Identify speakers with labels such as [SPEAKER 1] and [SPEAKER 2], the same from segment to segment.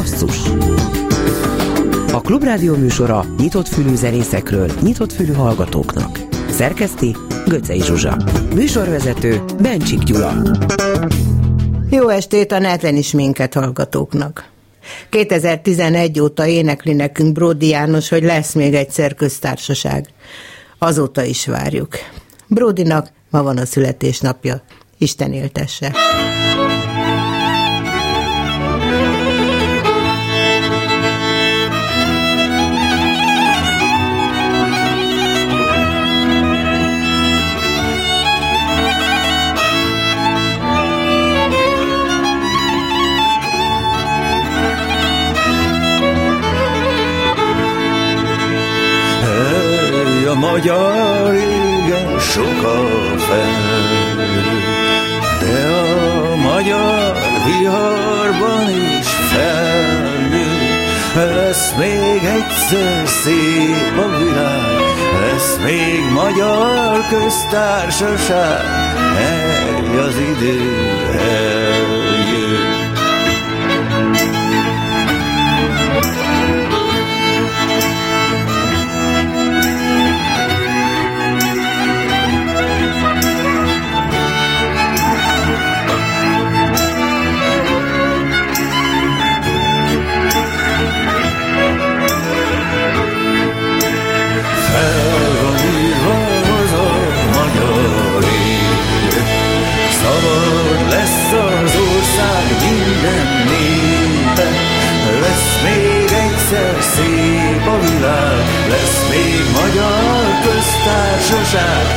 [SPEAKER 1] Basszus A Klubrádió műsora nyitott fülű zenészekről, nyitott fülű hallgatóknak. Szerkeszti Göcej Zsuzsa Műsorvezető Bencsik Gyula
[SPEAKER 2] Jó estét a netlen is minket hallgatóknak! 2011 óta énekli nekünk Brody János, hogy lesz még egyszer köztársaság. Azóta is várjuk. Brodinak ma van a születésnapja. Isten éltesse!
[SPEAKER 3] Magyar égen sok a fel, de a magyar viharban is felnő. Lesz még egyszer szép a világ, lesz még magyar köztársaság, hely az idő eljön. Köztársaság,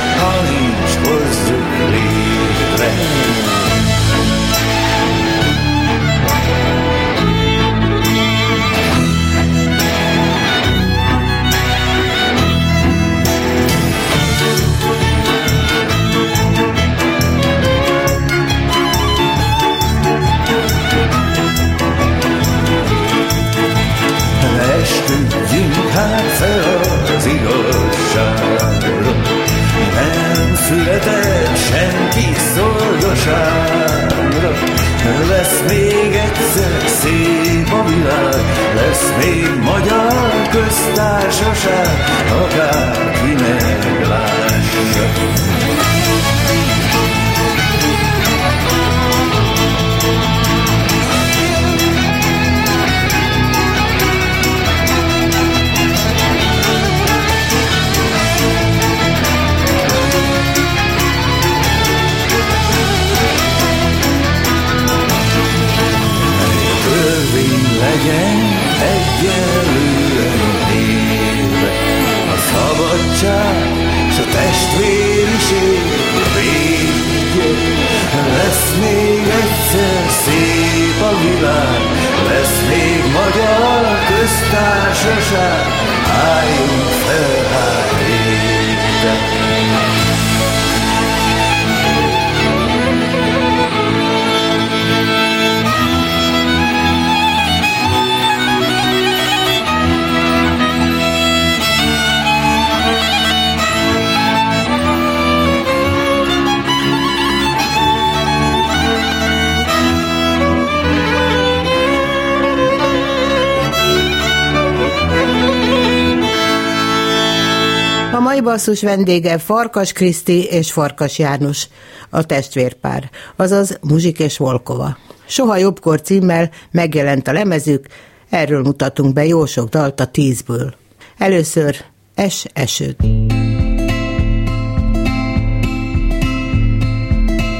[SPEAKER 2] basszus vendége Farkas Kriszti és Farkas János, a testvérpár, azaz Muzsik és Volkova. Soha jobbkor címmel megjelent a lemezük, erről mutatunk be jó sok dalt a tízből. Először Es esőt.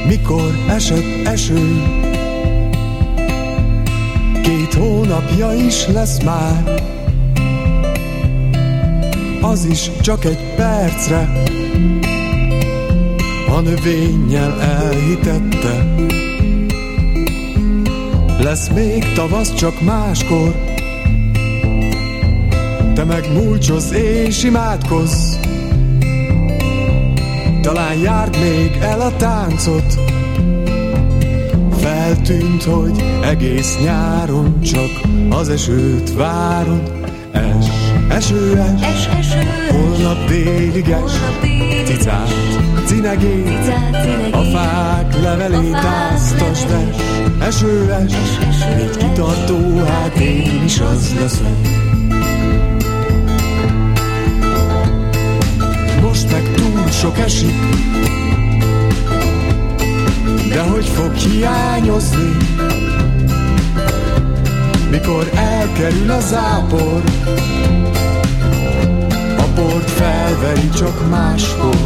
[SPEAKER 4] Mikor esett eső, két hónapja is lesz már, az is csak egy percre, a növényel elhitette. Lesz még tavasz csak máskor, te meg múlcsoz és imádkozz. Talán járd még el a táncot, Feltűnt, hogy egész nyáron csak az esőt várod, es. Eső es, es, eső, holnap délig es, cicát, cinegét, a fák levelét áztasd es, eső es, még kitart
[SPEAKER 5] kitartó, hát én is az leszek. Most meg túl sok esik, de hogy fog hiányozni, mikor elkerül a zápor, a port felveri csak máskor.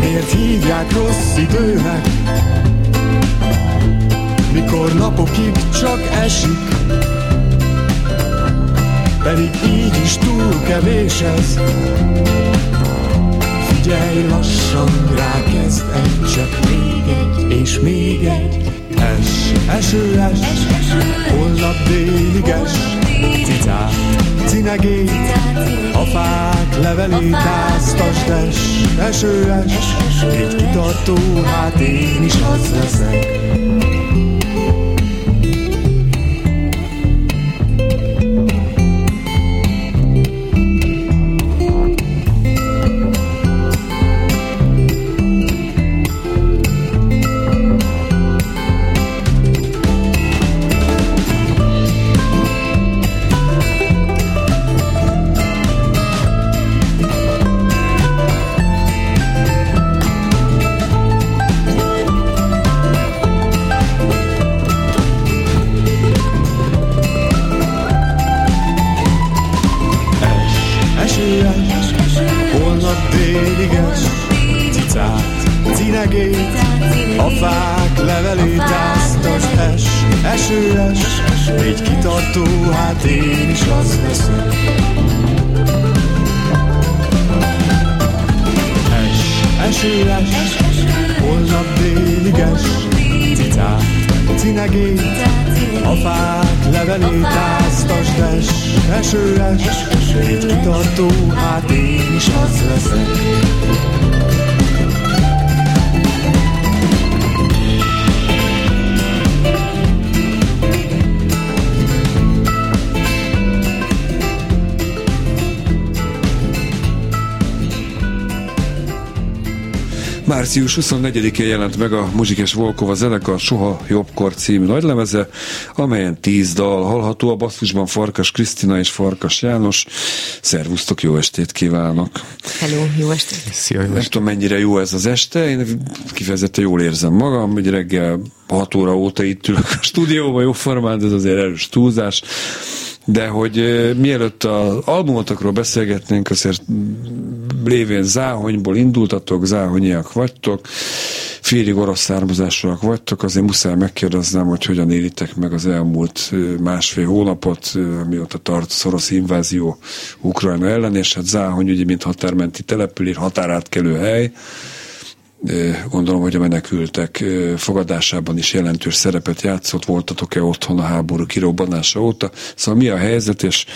[SPEAKER 5] Miért hívják rossz időnek, mikor napokig csak esik, pedig így is túl kevés ez. Figyelj lassan, rákezd egy, csak még egy, és még egy. Es, eső, es, holnap délig es, cicát, cinegét, a fák levelét áztasd es, eső, es, egy kitartó, hát én is az leszek.
[SPEAKER 4] autó, hát én is az leszek. Es, eső es, holnap délig es, cicát, cinegét, a fák levelét áztasd es, eső es, egy kitartó, hát én is az leszek.
[SPEAKER 5] Március 24-én jelent meg a Muzsikes Volkova zenekar Soha Jobbkor című nagylemeze, amelyen tíz dal hallható a basszusban Farkas Krisztina és Farkas János. Szervusztok, jó estét kívánok!
[SPEAKER 6] Hello, jó estét!
[SPEAKER 5] Szia, jó estét. Nem tudom, mennyire jó ez az este, én kifejezetten jól érzem magam, hogy reggel 6 óra óta itt ülök a stúdióban, jó formán, ez azért erős túlzás de hogy mielőtt az albumotokról beszélgetnénk, azért lévén Záhonyból indultatok, záhonyiak vagytok, félig orosz származásúak vagytok, azért muszáj megkérdeznem, hogy hogyan élitek meg az elmúlt másfél hónapot, mióta tart az orosz invázió Ukrajna ellen, és hát Záhony ugye, mint határmenti település, határátkelő hely, gondolom, hogy a menekültek fogadásában is jelentős szerepet játszott, voltatok-e otthon a háború kirobbanása óta, szóval mi a helyzet, és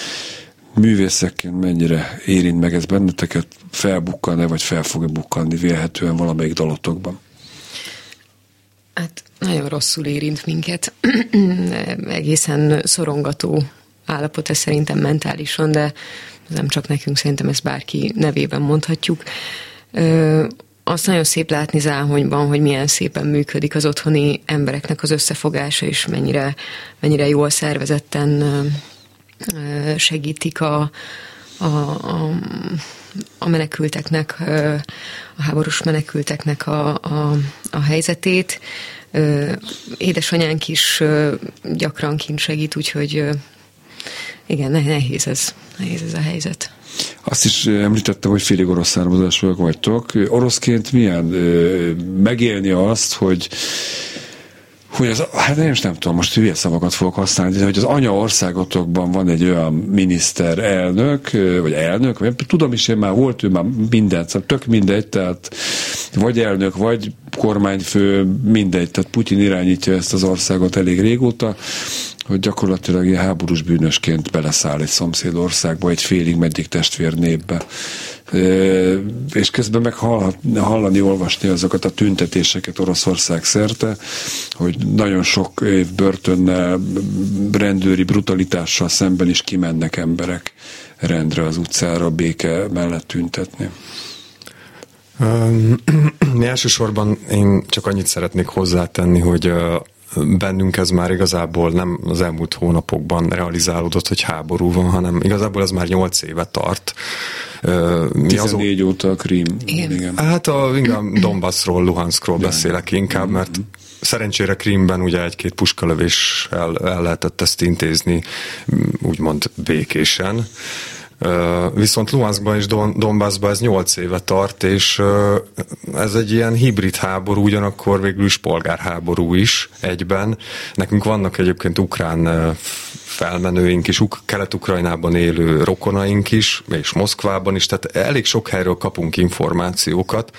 [SPEAKER 5] művészekként mennyire érint meg ez benneteket, felbukkan-e, vagy fel fog-e bukkanni vélhetően valamelyik dalotokban?
[SPEAKER 6] Hát nagyon rosszul érint minket, egészen szorongató állapot ez szerintem mentálisan, de nem csak nekünk, szerintem ezt bárki nevében mondhatjuk azt nagyon szép látni Záhonyban, hogy milyen szépen működik az otthoni embereknek az összefogása, és mennyire, mennyire jól szervezetten segítik a, a, a, a menekülteknek, a háborús menekülteknek a, a, a helyzetét. Édesanyánk is gyakran kint segít, úgyhogy igen, nehéz ez, nehéz ez a helyzet.
[SPEAKER 5] Azt is említettem, hogy félig orosz származásúak vagytok. Oroszként milyen megélni azt, hogy hogy az, hát én is nem tudom, most hülye szavakat fogok használni, de hogy az anya országotokban van egy olyan miniszter elnök, vagy elnök, vagy tudom is, én már volt ő már mindent, szóval tök mindegy, tehát vagy elnök, vagy kormányfő, mindegy, tehát Putyin irányítja ezt az országot elég régóta, hogy gyakorlatilag ilyen háborús bűnösként beleszáll egy szomszédországba, egy félig meddig testvérnépbe. És közben meg hallani, olvasni azokat a tüntetéseket Oroszország szerte, hogy nagyon sok év börtönnel, rendőri brutalitással szemben is kimennek emberek rendre az utcára béke mellett tüntetni.
[SPEAKER 7] Um, elsősorban én csak annyit szeretnék hozzátenni, hogy bennünk ez már igazából nem az elmúlt hónapokban realizálódott, hogy háború van, hanem igazából ez már 8 éve tart.
[SPEAKER 5] Mi 14 azon... óta a Krím. Igen.
[SPEAKER 7] igen. Hát a, inkább Donbassról, Luhanskról beszélek inkább, mert szerencsére Krímben ugye egy-két puskalövéssel el lehetett ezt intézni, úgymond békésen. Viszont Luhanskban és Don- Donbassban ez 8 éve tart, és ez egy ilyen hibrid háború, ugyanakkor végül is polgárháború is egyben. Nekünk vannak egyébként ukrán felmenőink is, Kelet-Ukrajnában élő rokonaink is, és Moszkvában is, tehát elég sok helyről kapunk információkat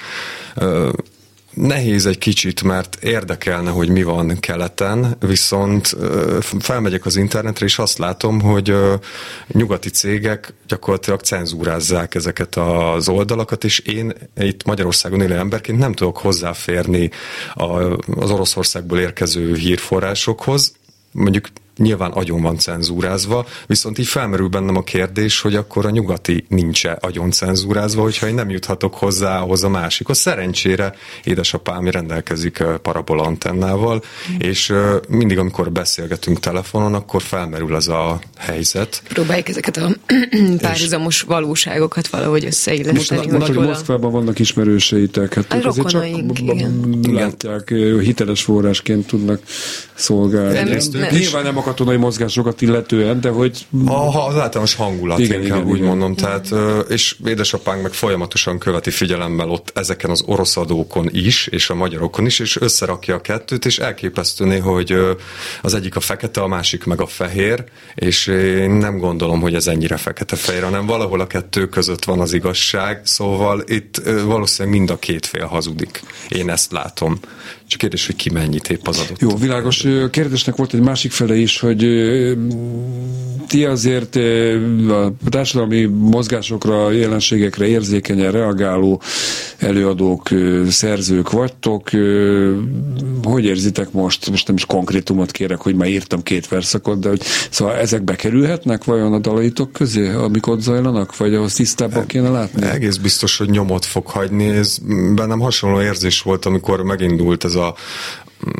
[SPEAKER 7] Nehéz egy kicsit, mert érdekelne, hogy mi van keleten, viszont felmegyek az internetre, és azt látom, hogy nyugati cégek gyakorlatilag cenzúrázzák ezeket az oldalakat, és én itt Magyarországon élő emberként nem tudok hozzáférni az Oroszországból érkező hírforrásokhoz, mondjuk nyilván agyon van cenzúrázva, viszont így felmerül bennem a kérdés, hogy akkor a nyugati nincs-e agyon cenzúrázva, hogyha én nem juthatok hozzá ahhoz a másikhoz. Szerencsére édesapám rendelkezik parabola antennával, mm. és mindig, amikor beszélgetünk telefonon, akkor felmerül az a helyzet.
[SPEAKER 6] Próbáljuk ezeket a párhuzamos valóságokat valahogy összeilleszteni.
[SPEAKER 5] Most, hogy Moszkvában vannak ismerőseitek, hát a azért csak igen. látják, hiteles forrásként tudnak szolgálni. Nyilván nem a katonai mozgásokat illetően, de hogy...
[SPEAKER 7] Ha, az általános hangulat, igen, inkább igen, úgy igen. mondom. Tehát, és édesapánk meg folyamatosan követi figyelemmel ott ezeken az orosz adókon is, és a magyarokon is, és összerakja a kettőt, és elképesztőné, hogy az egyik a fekete, a másik meg a fehér, és én nem gondolom, hogy ez ennyire fekete-fehér, hanem valahol a kettő között van az igazság, szóval itt valószínűleg mind a két fél hazudik. Én ezt látom. Csak kérdés, hogy ki mennyit épp az adott.
[SPEAKER 5] Jó, világos. Kérdésnek volt egy másik fele is, hogy ti azért a társadalmi mozgásokra, jelenségekre érzékenyen reagáló előadók, szerzők vagytok. Hogy érzitek most? Most nem is konkrétumot kérek, hogy már írtam két verszakot, de hogy szóval ezek bekerülhetnek vajon a dalaitok közé, amik ott zajlanak, vagy ahhoz tisztábban kéne látni?
[SPEAKER 7] Egész biztos, hogy nyomot fog hagyni. Ez bennem hasonló érzés volt, amikor megindult ez a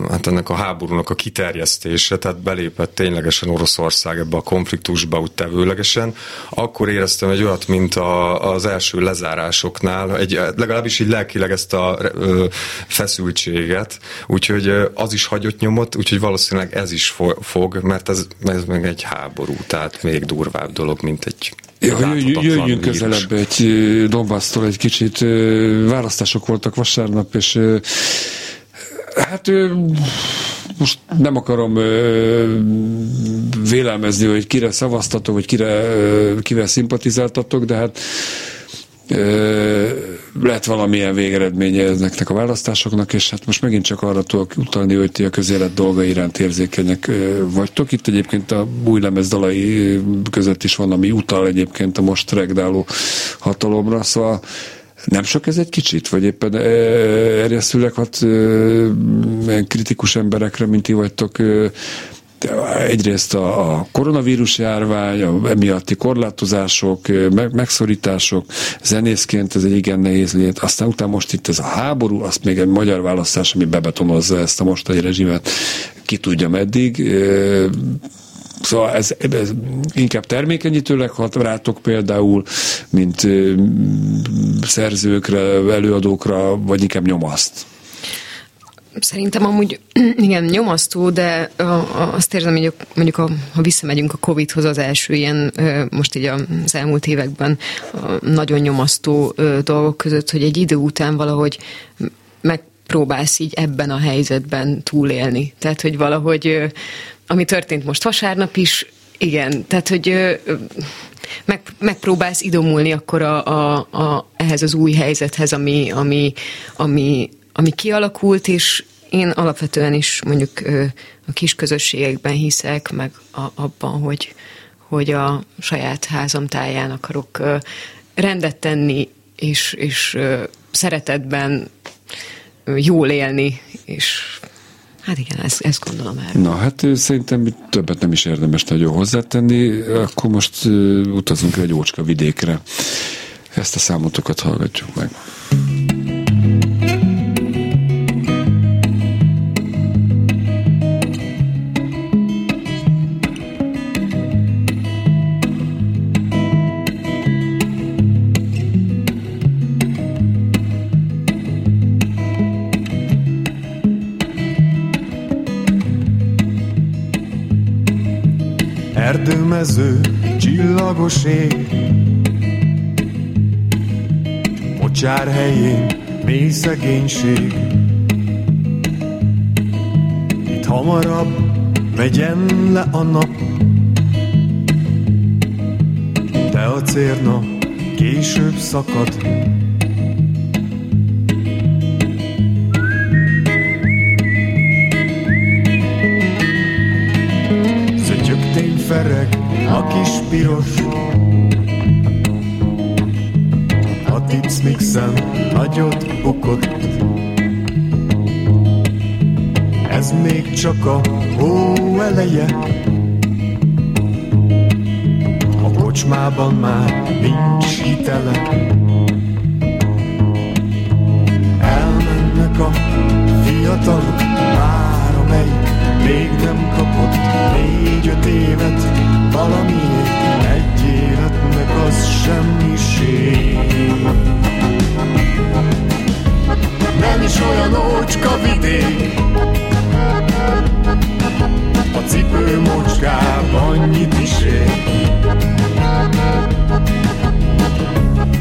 [SPEAKER 7] hát ennek a háborúnak a kiterjesztése, tehát belépett ténylegesen Oroszország ebbe a konfliktusba úgy tevőlegesen, akkor éreztem egy olyat, mint a, az első lezárásoknál, egy, legalábbis így lelkileg ezt a ö, feszültséget, úgyhogy az is hagyott nyomot, úgyhogy valószínűleg ez is fog, mert ez, ez meg egy háború, tehát még durvább dolog, mint egy
[SPEAKER 5] Ja, jöjjünk közelebb egy Donbassztól egy kicsit. Választások voltak vasárnap, és Hát most nem akarom vélelmezni, hogy kire szavaztatok, vagy kire, kivel szimpatizáltatok, de hát lett valamilyen végeredménye ezeknek a választásoknak, és hát most megint csak arra tudok utalni, hogy ti a közélet dolga iránt érzékenyek vagytok. Itt egyébként a új lemez dalai között is van, ami utal egyébként a most regdáló hatalomra, szóval nem sok ez egy kicsit? Vagy éppen erjesztőleg hat kritikus emberekre, mint ti vagytok, egyrészt a, a koronavírus járvány, a emiatti korlátozások, meg, megszorítások, zenészként ez egy igen nehéz lét. Aztán utána most itt ez a háború, azt még egy magyar választás, ami bebetonozza ezt a mostani rezsimet, ki tudja meddig. Szóval ez, ez inkább termékenyítőleg hat rátok például, mint szerzőkre, előadókra, vagy inkább nyomaszt?
[SPEAKER 6] Szerintem amúgy igen, nyomasztó, de azt érzem, hogy mondjuk a, ha visszamegyünk a Covid-hoz az első ilyen, most így az elmúlt években nagyon nyomasztó dolgok között, hogy egy idő után valahogy megpróbálsz így ebben a helyzetben túlélni. Tehát, hogy valahogy ami történt most vasárnap is, igen, tehát, hogy meg, megpróbálsz idomulni akkor a, a, a, ehhez az új helyzethez, ami, ami, ami, ami kialakult, és én alapvetően is mondjuk a kis közösségekben hiszek, meg a, abban, hogy, hogy a saját házam táján akarok rendet tenni, és, és szeretetben jól élni, és Hát igen, ezt, ezt gondolom el.
[SPEAKER 5] Na hát szerintem többet nem is érdemes nagyon hozzátenni, akkor most utazunk egy ócska vidékre. Ezt a számotokat hallgatjuk meg.
[SPEAKER 4] Erdőmező, csillagos ég. Mocsár helyén mély szegénység. Itt hamarabb vegyen le a nap, de a cérna később szakad. Piros, a tips mixen nagyot bukott. Ez még csak a hó eleje, kocsmában már nincs hitele. Elmennek a fiatalok, már amelyik még nem kapott négy-öt évet, valamiért egy életnek az semmiség. Nem is olyan ócska vidék, a cipő mocskában annyit is ér.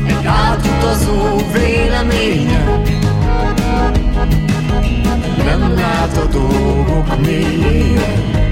[SPEAKER 4] Egy átutazó véleménye Nem lát a dolgok mélyére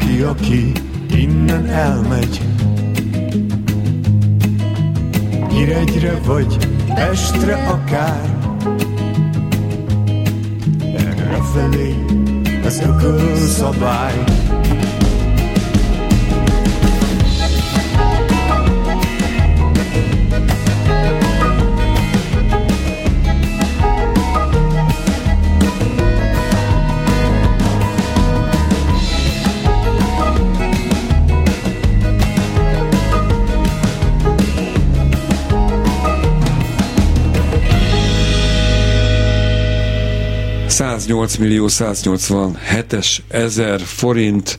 [SPEAKER 4] bárki, aki innen elmegy. Iregyre vagy Pestre akár, erre felé az ökölszabály. szabály.
[SPEAKER 5] Millió 187-es ezer forint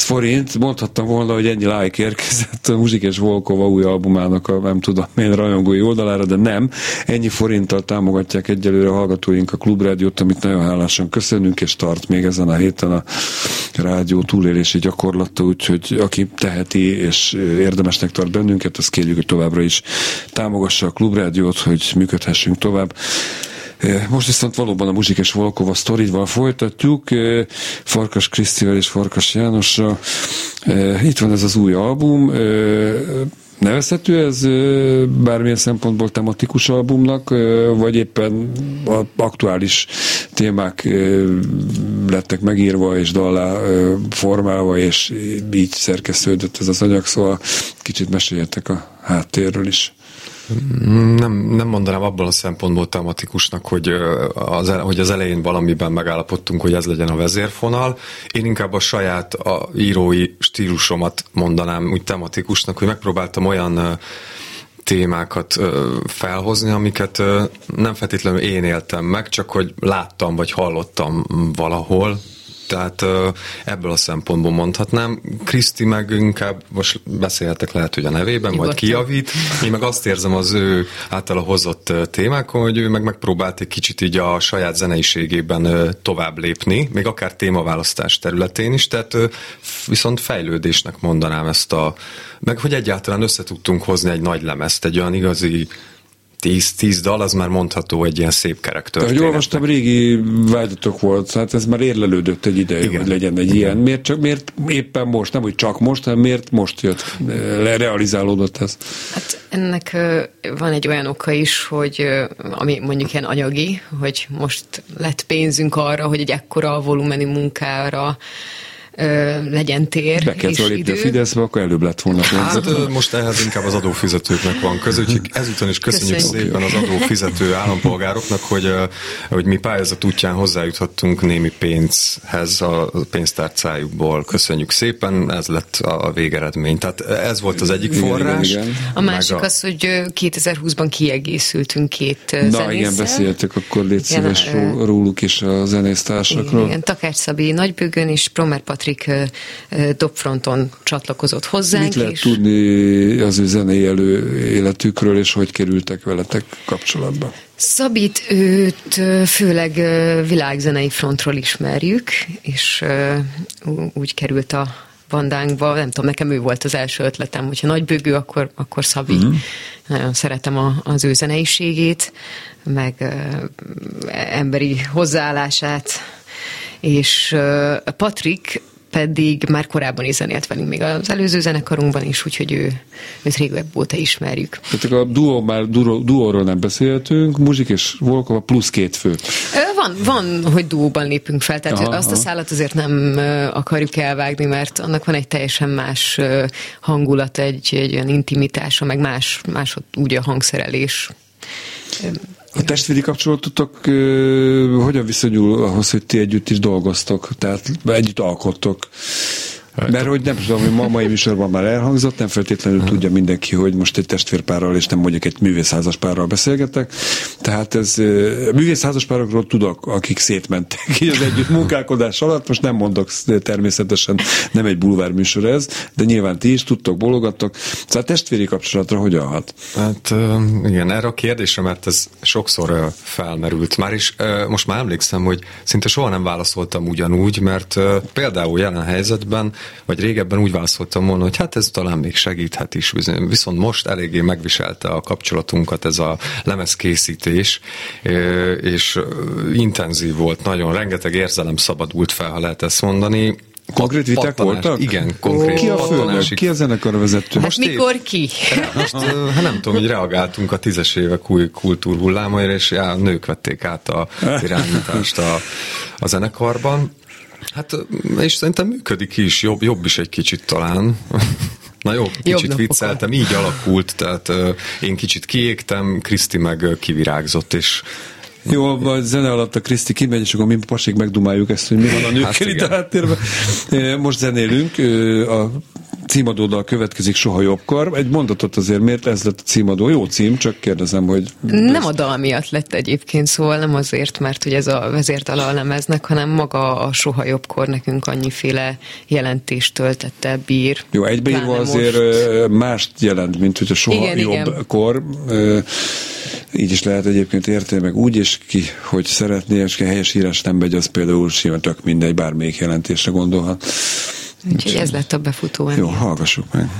[SPEAKER 5] forint, mondhattam volna, hogy ennyi like érkezett a Muzsikes Volkova új albumának a nem tudom én rajongói oldalára, de nem. Ennyi forinttal támogatják egyelőre a hallgatóink a Klubrádiót, amit nagyon hálásan köszönünk, és tart még ezen a héten a rádió túlélési gyakorlata, úgyhogy aki teheti és érdemesnek tart bennünket, azt kérjük, hogy továbbra is támogassa a Klubrádiót, hogy működhessünk tovább. Most viszont valóban a Muzsikes Volkova sztorival folytatjuk, Farkas Krisztivel és Farkas Jánossal. Itt van ez az új album, Nevezhető ez bármilyen szempontból tematikus albumnak, vagy éppen aktuális témák lettek megírva és dallá formálva, és így szerkesztődött ez az anyag, szóval kicsit meséljetek a háttérről is.
[SPEAKER 7] Nem, nem mondanám abból a szempontból tematikusnak, hogy az, hogy az elején valamiben megállapodtunk, hogy ez legyen a vezérfonal. Én inkább a saját a írói stílusomat mondanám úgy tematikusnak, hogy megpróbáltam olyan témákat felhozni, amiket nem feltétlenül én éltem meg, csak hogy láttam vagy hallottam valahol, tehát ebből a szempontból mondhatnám. Kriszti meg inkább, most beszélhetek lehet, hogy a nevében, majd kijavít. Én meg azt érzem az ő általa hozott témákon, hogy ő meg megpróbált egy kicsit így a saját zeneiségében tovább lépni, még akár témaválasztás területén is, tehát viszont fejlődésnek mondanám ezt a, meg hogy egyáltalán össze tudtunk hozni egy nagy lemezt, egy olyan igazi 10-10 dal, az már mondható egy ilyen szép kerek történet.
[SPEAKER 5] Ahogy olvastam, régi vágyatok volt, hát ez már érlelődött egy ideje, Igen. hogy legyen egy Igen. ilyen. Miért, csak, miért éppen most, nem hogy csak most, hanem miért most jött, realizálódott ez?
[SPEAKER 6] Hát ennek van egy olyan oka is, hogy ami mondjuk ilyen anyagi, hogy most lett pénzünk arra, hogy egy ekkora volumenű munkára legyen tér
[SPEAKER 5] Be kellett és idő. a Fideszbe, akkor előbb lett volna
[SPEAKER 7] hát, most ehhez inkább az adófizetőknek van köze, úgyhogy ezúton is köszönjük, köszönjük szépen az adófizető állampolgároknak, hogy, hogy mi pályázat útján hozzájuthattunk némi pénzhez a pénztárcájukból. Köszönjük szépen, ez lett a végeredmény. Tehát ez volt az egyik forrás. Igen, igen.
[SPEAKER 6] A másik a... az, hogy 2020-ban kiegészültünk két Na zenésszel.
[SPEAKER 5] igen, beszéltek akkor légy szíves igen, róluk is a zenésztársakról.
[SPEAKER 6] Igen, Takács Szabi Nagybőgön és Promer Patrik Patrik dobfronton csatlakozott hozzánk. Mit
[SPEAKER 5] lehet és... tudni az ő zenei elő életükről, és hogy kerültek veletek kapcsolatba?
[SPEAKER 6] Szabit őt főleg világzenei frontról ismerjük, és úgy került a bandánkba, nem tudom, nekem ő volt az első ötletem, hogyha nagybőgő, akkor, akkor Szabi. Mm-hmm. Nagyon szeretem a, az ő zeneiségét, meg emberi hozzáállását, és Patrik pedig már korábban is zenélt velünk, még az előző zenekarunkban is, úgyhogy ő, őt régebb óta ismerjük.
[SPEAKER 5] Tehát a duó, már duó, duóról nem beszéltünk, Muzsik és Volkova plusz két fő.
[SPEAKER 6] Van, van, hogy duóban lépünk fel, tehát aha, azt a szállat azért nem akarjuk elvágni, mert annak van egy teljesen más hangulat, egy, egy olyan intimitása, meg más, más úgy a hangszerelés.
[SPEAKER 5] A testvéri kapcsolatotok hogyan viszonyul ahhoz, hogy ti együtt is dolgoztok, tehát együtt alkottok? Mert hogy nem tudom, hogy ma mai műsorban már elhangzott, nem feltétlenül tudja mindenki, hogy most egy testvérpárral és nem mondjuk egy művészházas párral beszélgetek. Tehát ez művészházas párokról tudok, akik szétmentek az együtt munkálkodás alatt. Most nem mondok természetesen, nem egy bulvár műsor ez, de nyilván ti is tudtok, bologattok. Szóval a testvéri kapcsolatra hogyan hat?
[SPEAKER 7] Hát igen, erre a kérdésre, mert ez sokszor felmerült már is. Most már emlékszem, hogy szinte soha nem válaszoltam ugyanúgy, mert például jelen helyzetben vagy régebben úgy válaszoltam volna, hogy hát ez talán még segíthet is, viszont most eléggé megviselte a kapcsolatunkat ez a lemezkészítés, és intenzív volt nagyon, rengeteg érzelem szabadult fel, ha lehet ezt mondani,
[SPEAKER 5] Konkrét viták voltak?
[SPEAKER 7] Igen, konkrét.
[SPEAKER 5] Ki a főnök? Ki a zenekar vezető?
[SPEAKER 6] Hát most mikor épp, ki?
[SPEAKER 7] Most, hát nem tudom, hogy reagáltunk a tízes évek új kultúrhullámaira, és já, nők vették át a irányítást a, a zenekarban. Hát, és szerintem működik is, jobb, jobb is egy kicsit talán. Na jó, kicsit vicceltem, így alakult, tehát én kicsit kiégtem, Kriszti meg kivirágzott, és
[SPEAKER 5] jó, a zene alatt a Kriszti kimegy, és akkor mi pasik megdumáljuk ezt, hogy mi van a nőkkel hát itt a háttérben. Most zenélünk, a címadóddal következik soha jobbkor. Egy mondatot azért, miért ez lett a címadó? Jó cím, csak kérdezem, hogy...
[SPEAKER 6] Nem a dal miatt lett egyébként, szóval nem azért, mert hogy ez a vezértala a lemeznek, hanem maga a soha jobbkor nekünk annyiféle jelentést töltette, bír.
[SPEAKER 5] Jó, egybeírva azért most... mást jelent, mint hogy a soha igen, jobbkor. Igen. Így is lehet egyébként érteni, meg úgy is ki, hogy szeretné, és helyes írás nem megy, az például simán tök mindegy, bármelyik jelentésre gondolhat.
[SPEAKER 6] Úgyhogy ez lett a befutó.
[SPEAKER 5] Jó, hallgassuk meg.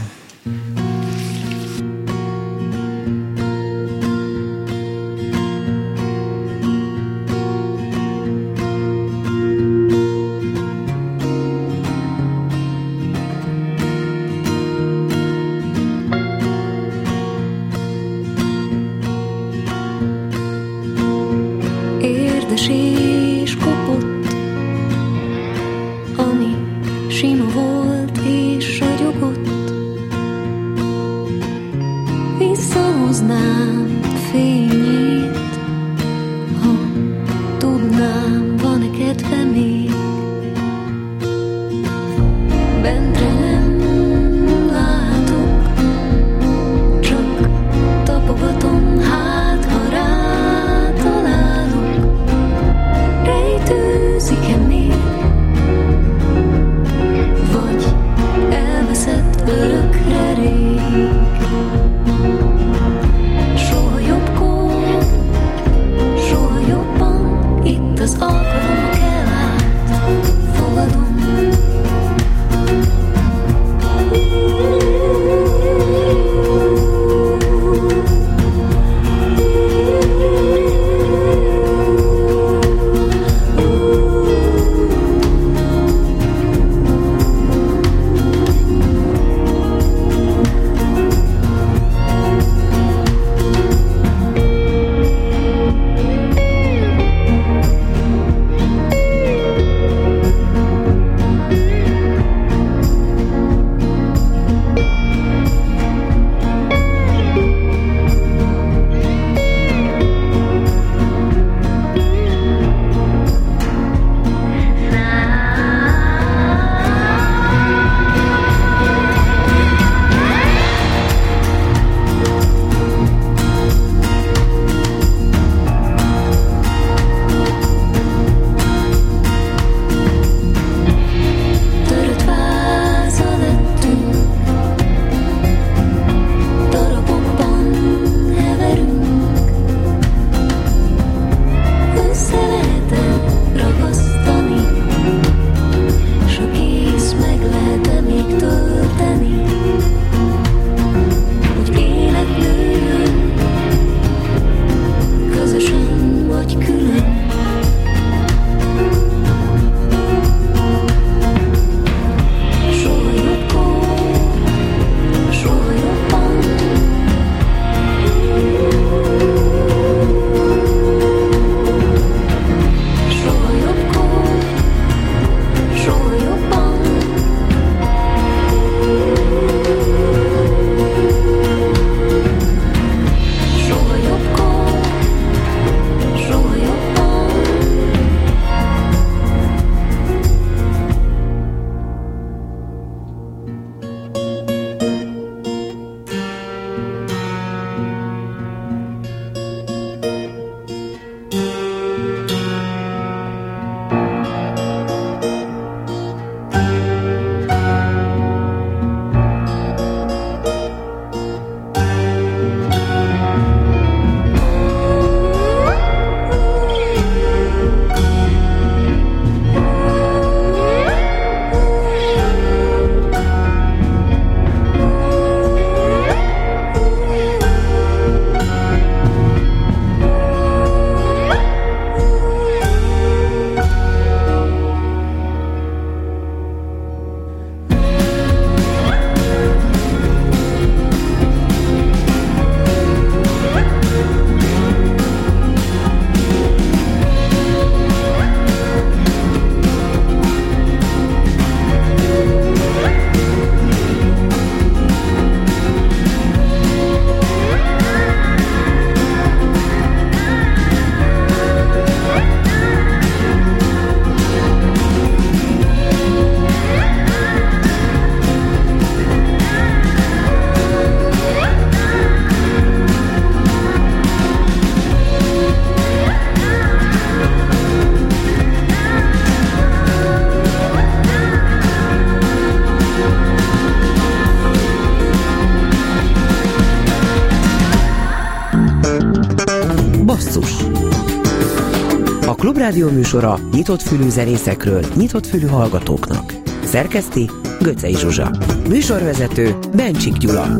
[SPEAKER 1] Klubrádió műsora nyitott fülű zenészekről, nyitott fülű hallgatóknak. Szerkeszti Göcej Zsuzsa. Műsorvezető Bencsik Gyula.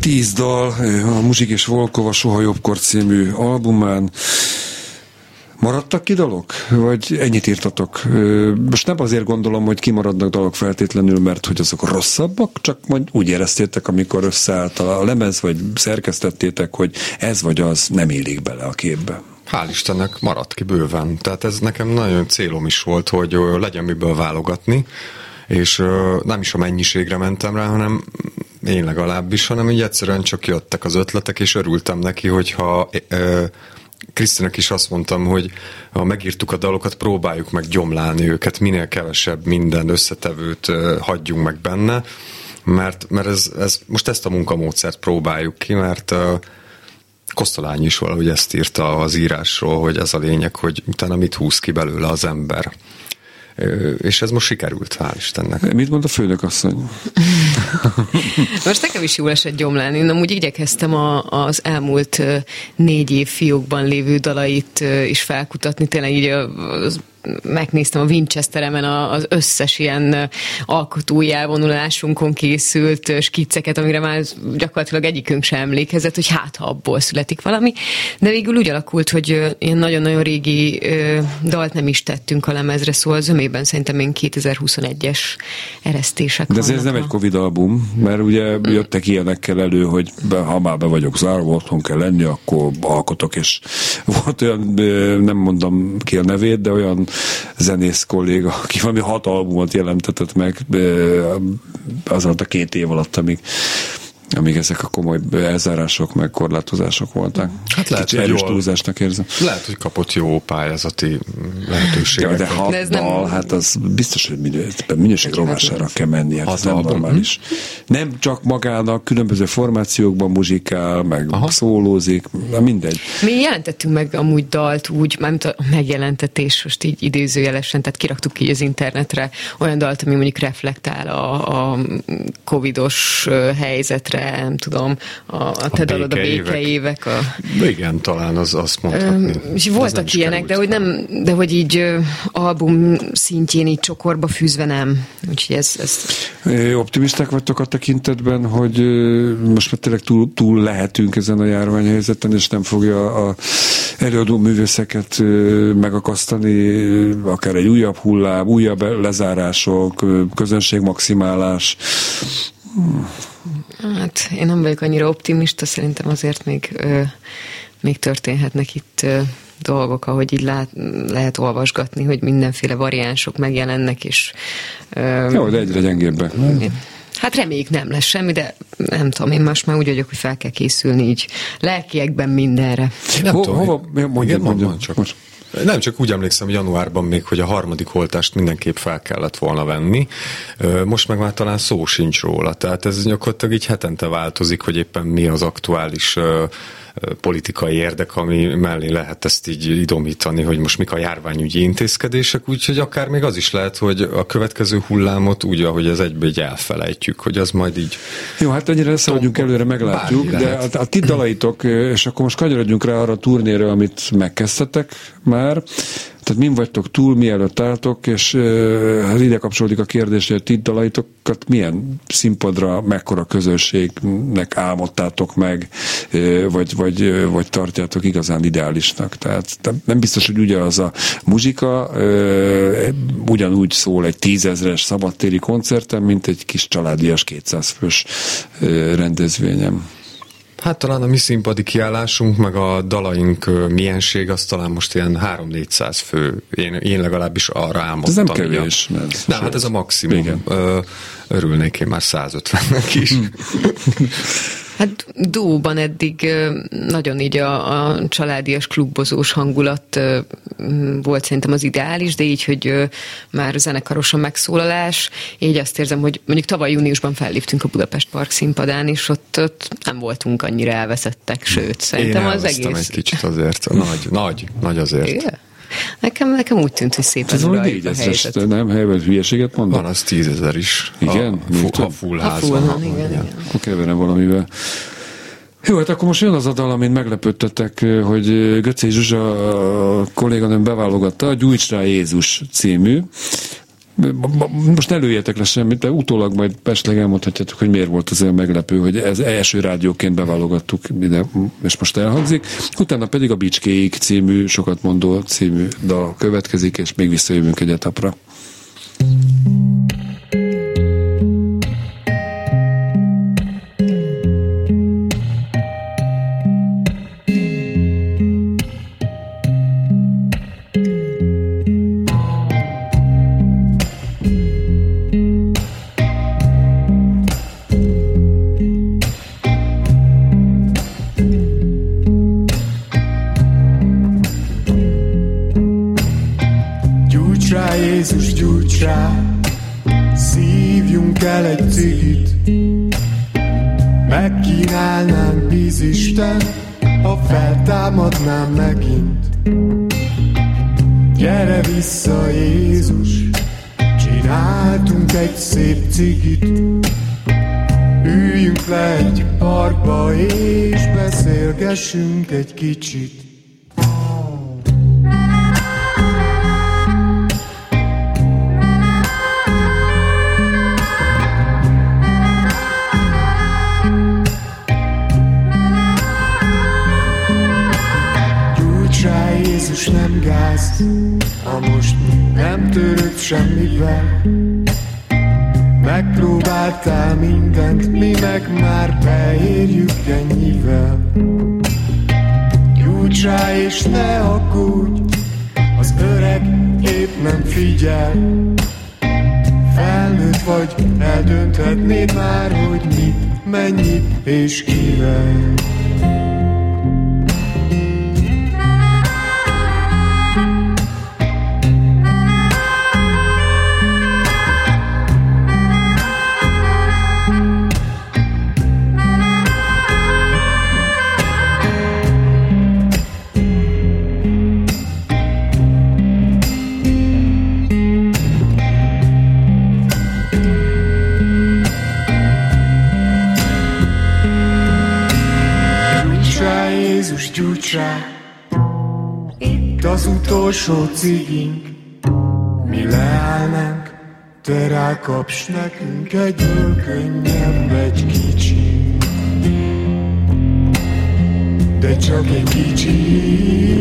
[SPEAKER 5] Tíz dal a Muzsik és Volkova Soha Jobbkor című albumán. Maradtak ki dalok? Vagy ennyit írtatok? Most nem azért gondolom, hogy kimaradnak dalok feltétlenül, mert hogy azok rosszabbak, csak majd úgy éreztétek, amikor összeállt a lemez, vagy szerkesztettétek, hogy ez vagy az nem élik bele a képbe
[SPEAKER 7] hál' Istennek maradt ki bőven. Tehát ez nekem nagyon célom is volt, hogy legyen miből válogatni, és nem is a mennyiségre mentem rá, hanem én legalábbis, hanem így egyszerűen csak jöttek az ötletek, és örültem neki, hogyha Krisztinek is azt mondtam, hogy ha megírtuk a dalokat, próbáljuk meg gyomlálni őket, minél kevesebb minden összetevőt hagyjunk meg benne, mert, mert ez, ez, most ezt a munkamódszert próbáljuk ki, mert Kosztolány is valahogy ezt írta az írásról, hogy ez a lényeg, hogy utána mit húz ki belőle az ember. és ez most sikerült, hál' Istennek.
[SPEAKER 5] Mit mond a főnök asszony?
[SPEAKER 6] Most nekem is jól esett gyomlán. Én amúgy igyekeztem a, az elmúlt négy év fiókban lévő dalait is felkutatni, tényleg így az megnéztem a Winchesteremen az összes ilyen alkotói elvonulásunkon készült skicceket, amire már gyakorlatilag egyikünk sem emlékezett, hogy hát ha abból születik valami. De végül úgy alakult, hogy ilyen nagyon-nagyon régi dalt nem is tettünk a lemezre, szóval zömében szerintem én 2021-es eresztések
[SPEAKER 5] De ez, nem egy Covid album, mert ugye jöttek ilyenekkel elő, hogy be, ha már be vagyok zárva, otthon kell lenni, akkor alkotok, és volt olyan, nem mondom ki a nevét, de olyan zenész kolléga, aki valami hat albumot jelentetett meg az alatt a két év alatt, amíg amíg ezek a komoly elzárások meg korlátozások voltak. Hát lehet, Kicsi erős túlzásnak érzem.
[SPEAKER 7] Lehet, hogy kapott jó pályázati lehetőséget.
[SPEAKER 5] De, de de dal, nem... hát az biztos, hogy minőség, minőség rovására kell mennie. Hát az nem album. normális. Nem csak magának, különböző formációkban muzsikál, meg Aha. szólózik, na mindegy.
[SPEAKER 6] Mi jelentettünk meg amúgy dalt úgy, mármint a megjelentetés, most így idézőjelesen, tehát kiraktuk ki az internetre olyan dalt, ami mondjuk reflektál a, a covidos helyzetre, évekre, nem tudom, a, a te dalod a békeévek. A...
[SPEAKER 7] Igen, talán az azt mondhatni.
[SPEAKER 6] És voltak ilyenek, de hogy, nem, de hogy így album szintjén így csokorba fűzve nem. Úgyhogy ez, ez...
[SPEAKER 5] Optimisták vagytok a tekintetben, hogy most már tényleg túl, túl lehetünk ezen a járványhelyzeten, és nem fogja a előadó művészeket megakasztani, akár egy újabb hullám, újabb lezárások, közönségmaximálás.
[SPEAKER 6] Hmm. Hát én nem vagyok annyira optimista, szerintem azért még, ö, még történhetnek itt ö, dolgok, ahogy így lát, lehet olvasgatni, hogy mindenféle variánsok megjelennek, és...
[SPEAKER 5] Ö, Jó, de egyre gyengébbek.
[SPEAKER 6] Hát reméljük nem lesz semmi, de nem tudom, én most már úgy vagyok, hogy fel kell készülni így lelkiekben mindenre.
[SPEAKER 7] Nem Ho, tudom, hova, mondjad, mondjad, csak most. Nem, csak úgy emlékszem januárban még, hogy a harmadik oltást mindenképp fel kellett volna venni. Most meg már talán szó sincs róla. Tehát ez gyakorlatilag így hetente változik, hogy éppen mi az aktuális politikai érdek, ami mellé lehet ezt így idomítani, hogy most mik a járványügyi intézkedések, úgyhogy akár még az is lehet, hogy a következő hullámot úgy, ahogy ez egybe így elfelejtjük, hogy az majd így...
[SPEAKER 5] Jó, hát ennyire szaladjunk előre, meglátjuk, de a, a ti dalaitok, és akkor most kanyarodjunk rá arra a turnéra, amit megkezdtetek már, tehát min vagytok túl, mielőtt álltok, és hát ide kapcsolódik a kérdés, hogy a ti dalaitokat milyen színpadra, mekkora közönségnek álmodtátok meg, vagy, vagy, vagy tartjátok igazán ideálisnak. Tehát nem biztos, hogy ugyanaz a muzsika ugyanúgy szól egy tízezres szabadtéri koncerten, mint egy kis családias 200 fős rendezvényem.
[SPEAKER 7] Hát talán a mi színpadi kiállásunk, meg a dalaink milyenség, az talán most ilyen 3-400 fő. Én, én legalábbis arra álmodtam.
[SPEAKER 5] Ez nem kevés.
[SPEAKER 7] A... Nem, hát ez a maximum. Igen. Örülnék én már 150-nek is.
[SPEAKER 6] Hát Dóban eddig nagyon így a, a családias klubozós hangulat volt szerintem az ideális, de így, hogy már zenekaros a megszólalás, így azt érzem, hogy mondjuk tavaly júniusban felléptünk a Budapest Park színpadán, és ott, ott nem voltunk annyira elveszettek, sőt, szerintem
[SPEAKER 7] Én
[SPEAKER 6] az egész...
[SPEAKER 7] egy kicsit azért, nagy, nagy, nagy azért. Igen?
[SPEAKER 6] Nekem, nekem úgy tűnt, hogy szépen uraljuk a helyzet.
[SPEAKER 5] Nem, helyben hülyeséget mondok?
[SPEAKER 7] Van az tízezer is.
[SPEAKER 5] Igen?
[SPEAKER 7] A, a full ház full van.
[SPEAKER 6] igen, igen. igen.
[SPEAKER 5] Akkor keverem valamivel. Jó, hát akkor most jön az a dal, amit meglepődtetek, hogy Göcé Zsuzsa a kolléganőm beválogatta, a Gyújts rá Jézus című. Most ne lőjetek le semmit, de utólag majd esetleg elmondhatjátok, hogy miért volt az olyan meglepő, hogy ez első rádióként beválogattuk ide, és most elhangzik. Utána pedig a Bicskéig című, sokat mondó című dal következik, és még visszajövünk egy etapra.
[SPEAKER 3] Támadnám megint. Gyere vissza, Jézus,
[SPEAKER 4] Csináltunk egy szép cigit Üljünk le egy parkba és beszélgessünk egy kicsit semmivel. Megpróbáltál mindent, mi meg már beérjük ennyivel. Gyújts rá és ne aggódj, az öreg épp nem figyel. Felnőtt vagy, eldönthetnéd már, hogy mit, mennyit és kivel. Az utolsó cigink, mi leállnánk, te rákapsz nekünk egyből könnyebb egy kicsi. De csak egy kicsi.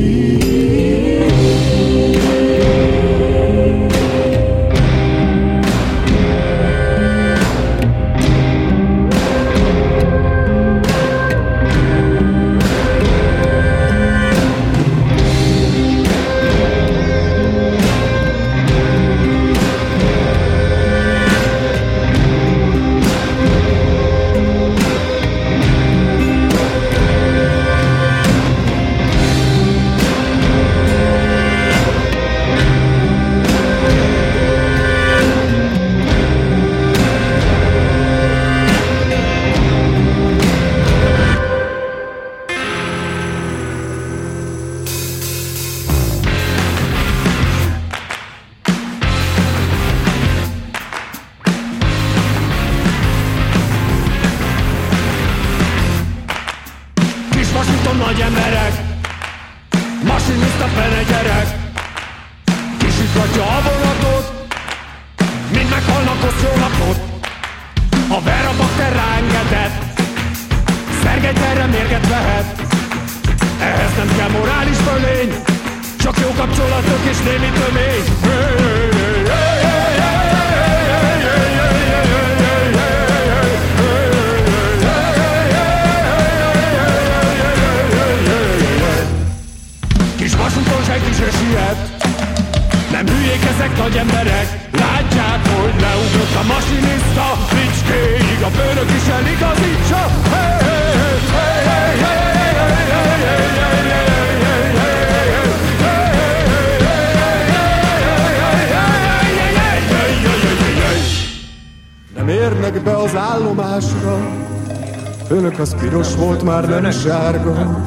[SPEAKER 4] Sárga.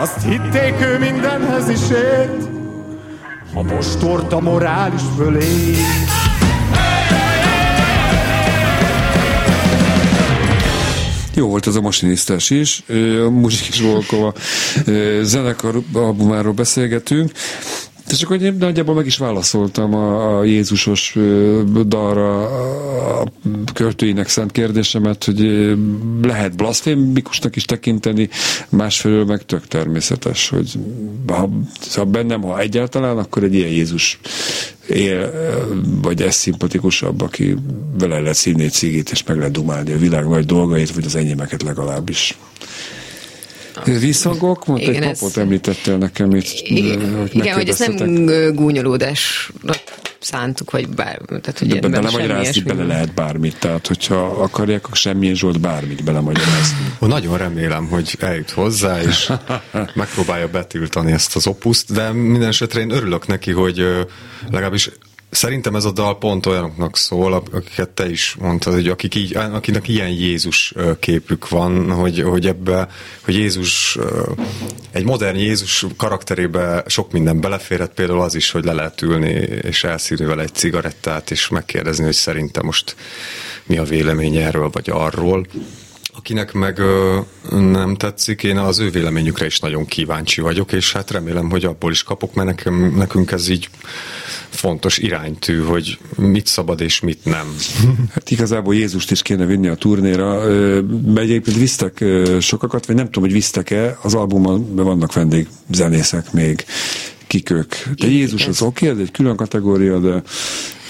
[SPEAKER 4] Azt hitték ő mindenhez is ért, ha most tort a morális fölé.
[SPEAKER 5] Jó volt ez a masinisztás is, a Muzsik Zsolkova zenekar albumáról beszélgetünk. És akkor én nagyjából meg is válaszoltam a, a Jézusos dalra a költőinek szent kérdésemet, hogy lehet blaszfémikusnak is tekinteni, másfelől meg tök természetes, hogy ha, ha bennem, ha egyáltalán, akkor egy ilyen Jézus él, vagy ez szimpatikusabb, aki vele lehet szívni egy cigét, és meg lehet dumálni a világ nagy dolgait, vagy az enyémeket legalábbis. Visszhangok? Mondta, egy papot ez... említettél nekem itt,
[SPEAKER 6] igen, hogy Igen, hogy ez nem gúnyolódás szántuk, vagy bár, tehát hogy
[SPEAKER 5] De belemagyarázni bele lehet bármit, tehát hogyha akarják, akkor semmilyen Zsolt bármit belemagyarázni.
[SPEAKER 7] Nagyon remélem, hogy eljut hozzá, és megpróbálja betiltani ezt az opuszt, de minden esetre én örülök neki, hogy legalábbis Szerintem ez a dal pont olyanoknak szól, akiket te is mondtad, hogy akik így, akinek ilyen Jézus képük van, hogy, hogy ebbe, hogy Jézus, egy modern Jézus karakterébe sok minden beleférhet, például az is, hogy le lehet ülni és elszívni vele egy cigarettát, és megkérdezni, hogy szerintem most mi a véleménye erről vagy arról. Akinek meg ö, nem tetszik, én az ő véleményükre is nagyon kíváncsi vagyok, és hát remélem, hogy abból is kapok, mert nekem, nekünk ez így fontos iránytű, hogy mit szabad és mit nem.
[SPEAKER 5] Hát igazából Jézust is kéne vinni a turnéra. Egyébként visztek sokakat, vagy nem tudom, hogy visztek-e, az albumon vannak vendég zenészek még, kik ők. De Jézus az oké, okay, ez egy külön kategória, de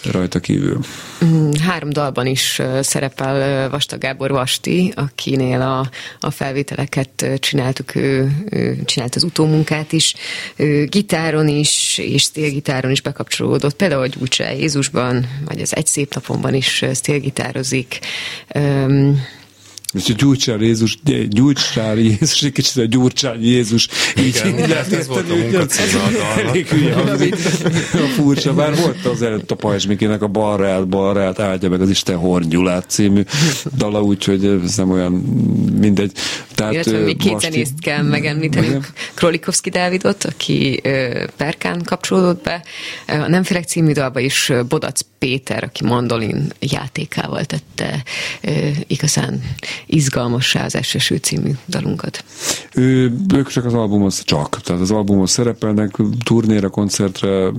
[SPEAKER 5] rajta kívül.
[SPEAKER 6] Mm, három dalban is szerepel Vasta Gábor Vasti, akinél a, a felvételeket csináltuk, ő, ő csinált az utómunkát is, ő gitáron is, és stélgitáron is bekapcsolódott, például a Jézusban, vagy az Egy szép napomban is stélgitározik. Um,
[SPEAKER 5] és a gyújtsál Jézus, gyújtsál Jézus, egy kicsit a gyújtsál Jézus.
[SPEAKER 7] Igen, így lehet ez volt a munkacíme
[SPEAKER 5] a furcsa, bár volt az előtt a Pajzsmikének a balra állt, áldja meg az Isten Hornyulát című dala, úgyhogy ez nem olyan mindegy.
[SPEAKER 6] Tehát, Illetve még két zenészt kell megemlítenünk. Krolikovszki Dávidot, aki Perkán kapcsolódott be. A Nem Félek című dalba is Bodac Péter, aki mandolin játékával tette igazán izgalmassá az Eseső című dalunkat.
[SPEAKER 5] Ő, ők csak az albumhoz csak, tehát az albumhoz szerepelnek, turnéra, koncertre.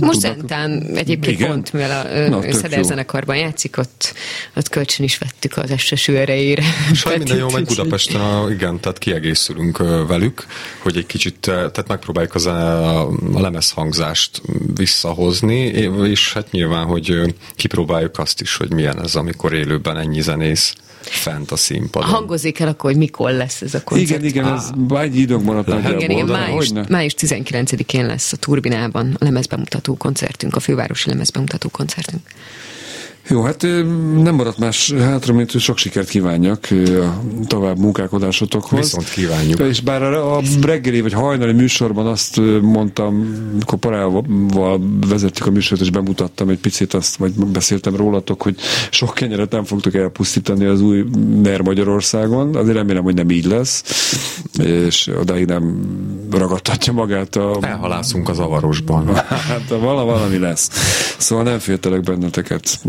[SPEAKER 6] Most Zentán egyébként Igen? pont, mivel a Szeder játszik, ott, ott kölcsön is vettük az Eseső erejére.
[SPEAKER 7] Sajnos minden jó megy Budapesten, a, igen, tehát kiegészülünk velük, hogy egy kicsit, tehát megpróbáljuk az a, a lemezhangzást visszahozni, és hát nyilván, hogy kipróbáljuk azt is, hogy milyen ez, amikor élőben ennyi zenész fent a színpadon.
[SPEAKER 6] Hangozik el akkor, hogy mikor lesz ez a koncert.
[SPEAKER 5] Igen, igen, ez egy idők maradt
[SPEAKER 6] Igen, igen, május, május 19-én lesz a Turbinában a lemezbemutató koncertünk, a fővárosi lemezbemutató koncertünk.
[SPEAKER 5] Jó, hát nem maradt más hátra, mint hogy sok sikert kívánjak a tovább munkálkodásotokhoz.
[SPEAKER 7] Viszont kívánjuk.
[SPEAKER 5] És bár a reggeli vagy hajnali műsorban azt mondtam, mikor parával vezettük a műsort, és bemutattam egy picit azt, vagy beszéltem rólatok, hogy sok kenyeret nem fogtok elpusztítani az új NER Magyarországon. Azért remélem, hogy nem így lesz, és odáig nem ragadtatja magát a...
[SPEAKER 7] Elhalászunk az avarosban.
[SPEAKER 5] hát vala, valami lesz. Szóval nem féltelek benneteket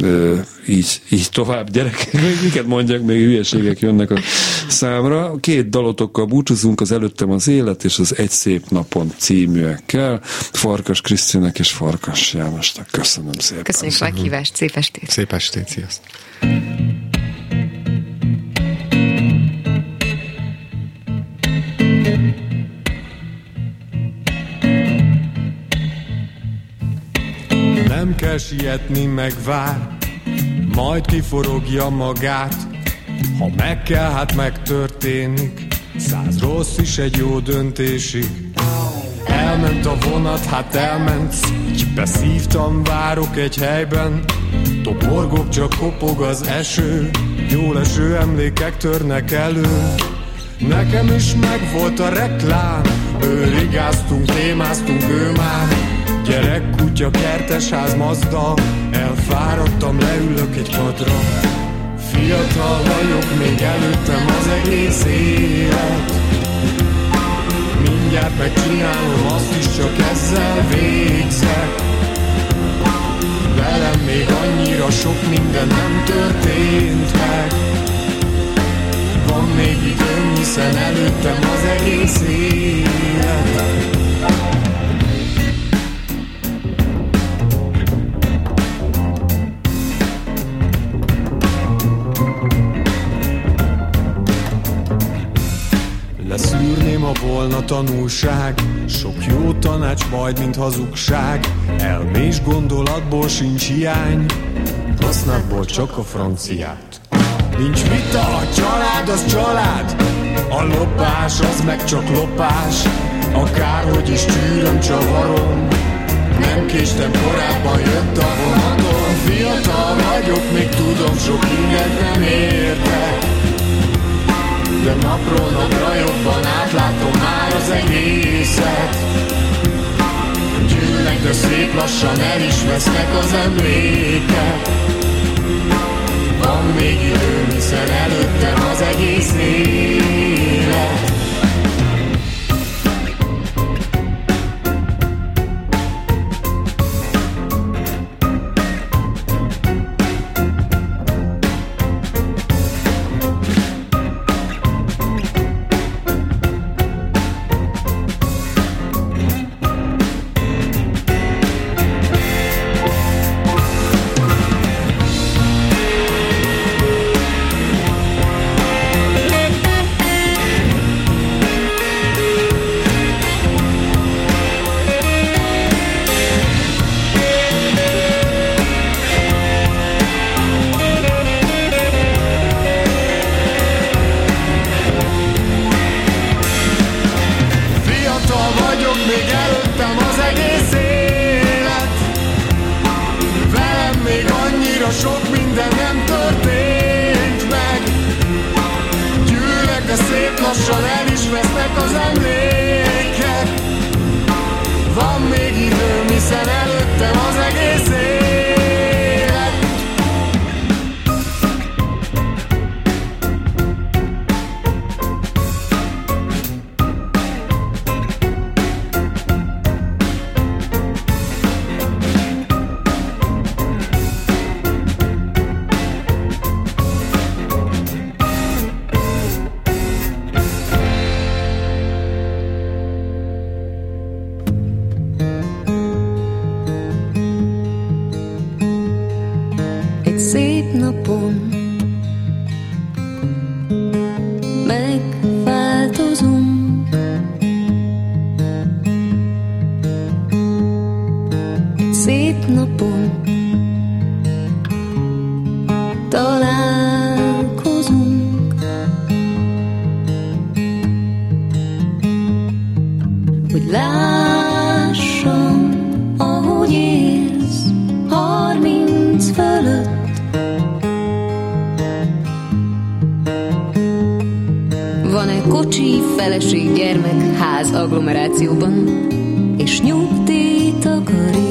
[SPEAKER 5] így, így tovább, gyerekek, még miket mondjak, még hülyeségek jönnek a számra. Két dalotokkal búcsúzunk, az előttem az élet és az Egy szép napon címűekkel. Farkas Krisztinek és Farkas Jánosnak. Köszönöm szépen.
[SPEAKER 6] Köszönjük a meghívást, szép estét.
[SPEAKER 7] Szép estét, sziasztok.
[SPEAKER 4] Nem kell sietni, megvár majd kiforogja magát. Ha meg kell, hát megtörténik, száz rossz is egy jó döntésig. Elment a vonat, hát elment, így beszívtam, várok egy helyben. Toporgok, csak kopog az eső, jó leső emlékek törnek elő. Nekem is megvolt a reklám, őrigáztunk, témáztunk, ő már Gyerek, kutya, kertesház, mazda. Elfáradtam, leülök egy padra. Fiatal vagyok, még előttem az egész élet. Mindjárt megcsinálom, azt is csak ezzel végzek. Velem még annyira sok minden nem történt meg. Van még időm, hiszen előttem az egész élet Leszűrném, a volna tanulság. Sok jó tanács, majd mint hazugság. Elmés gondolatból sincs hiány. Használból csak a franciát. Nincs vita, a család az család. A lopás az meg csak lopás. Akárhogy is tűröm, csavarom. Nem késtem, korábban jött a vonatom Fiatal vagyok, még tudom, sok mindent nem értek. De napról napra jobban átlátom már az egészet. Gyűlnek, de szép
[SPEAKER 8] lassan el is vesznek az emlékek Van még időm, hiszen előttem az egész élet
[SPEAKER 1] hogy lássam,
[SPEAKER 5] ahogy élsz, harminc fölött. Van egy kocsi, feleség, gyermek, ház agglomerációban, és nyugtét akarja?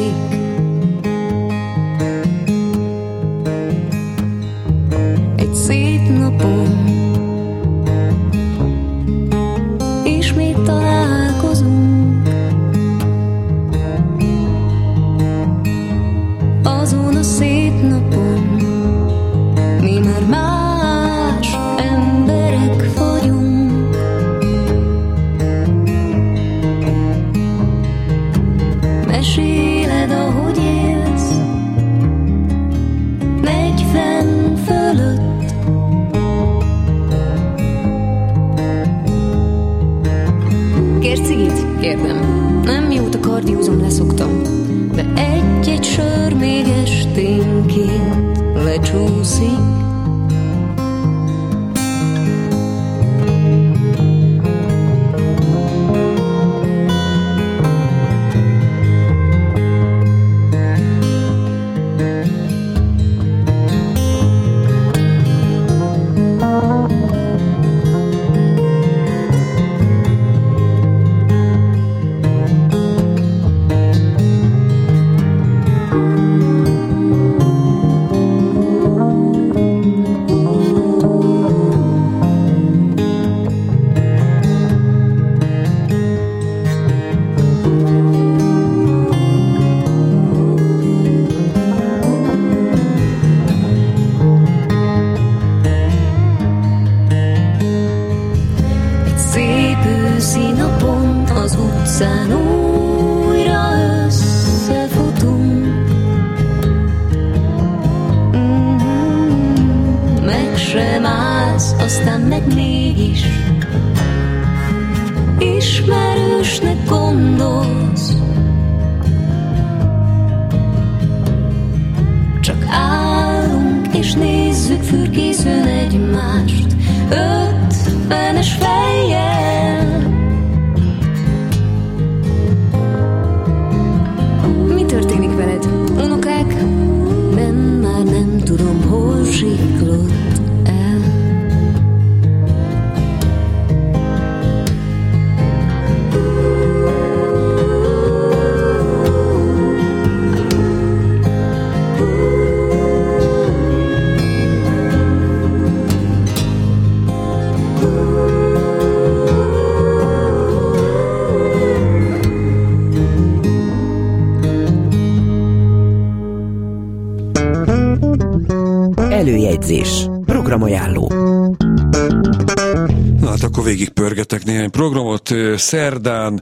[SPEAKER 5] Cerdan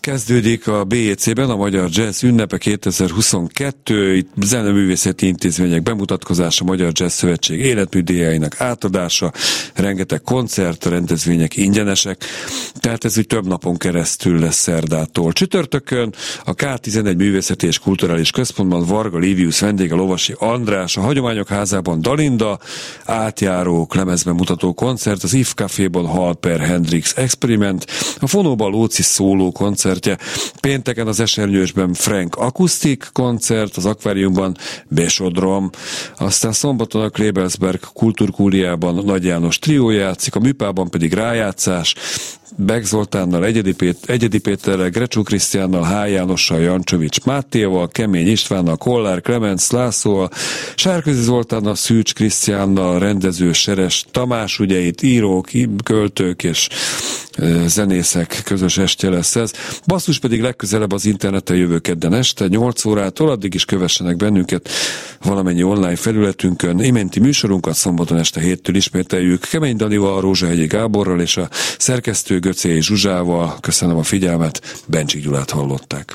[SPEAKER 5] Kezdődik a BEC-ben a Magyar Jazz ünnepe 2022. Itt zeneművészeti intézmények bemutatkozása, Magyar Jazz Szövetség életműdíjainak átadása, rengeteg koncert, rendezvények ingyenesek. Tehát ez úgy több napon keresztül lesz szerdától. Csütörtökön a K11 Művészeti és Kulturális Központban Varga Livius vendége Lovasi András, a Hagyományok Házában Dalinda, átjárók, lemezben mutató koncert, az IF Caféban Halper Hendrix Experiment, a Fonóban Lóci szóló koncertje, pénteken az Esernyősben Frank Akusztik koncert, az Akváriumban Besodrom, aztán szombaton a Klebelsberg Kultúrkúliában Nagy János trió játszik, a Műpában pedig rájátszás, Beg Zoltánnal, Egyedi, Pét, Egyedi Péterrel, Grecsú Krisztiánnal, H. Jánossal, Jancsovics Mátéval, Kemény Istvánnal, Kollár Clemens Lászlóval, Sárközi Zoltánnal, Szűcs Krisztiánnal, rendező Seres Tamás, ugye itt írók, költők és zenészek közös estje lesz ez. Basszus pedig legközelebb az interneten jövő kedden este, 8 órától, addig is kövessenek bennünket valamennyi online felületünkön. Iménti műsorunkat szombaton este héttől ismételjük. Kemény Danival, Rózsahegyi Gáborral és a szerkesztő Göcé Zsuzsával. Köszönöm a figyelmet, Bencsik Gyulát hallották.